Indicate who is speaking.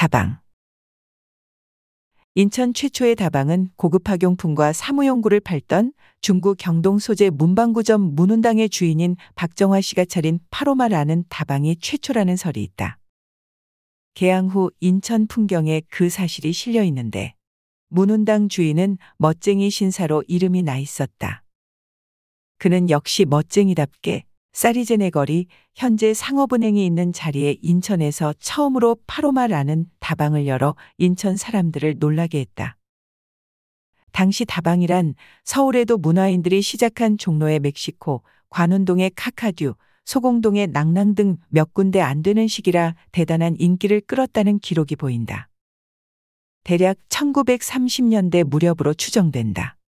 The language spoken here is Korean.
Speaker 1: 다방. 인천 최초의 다방은 고급 학용품과 사무용구를 팔던 중구 경동 소재 문방구점 문운당의 주인인 박정화 씨가 차린 파로마라는 다방이 최초라는 설이 있다. 개항 후 인천 풍경에 그 사실이 실려 있는데 문운당 주인은 멋쟁이 신사로 이름이 나 있었다. 그는 역시 멋쟁이답게 사리제네 거리 현재 상업은행이 있는 자리에 인천에서 처음으로 파로마라는 다방을 열어 인천 사람들을 놀라게 했다. 당시 다방이란 서울에도 문화인들이 시작한 종로의 멕시코, 관운동의 카카듀, 소공동의 낭랑 등몇 군데 안 되는 시기라 대단한 인기를 끌었다는 기록이 보인다. 대략 1930년대 무렵으로 추정된다.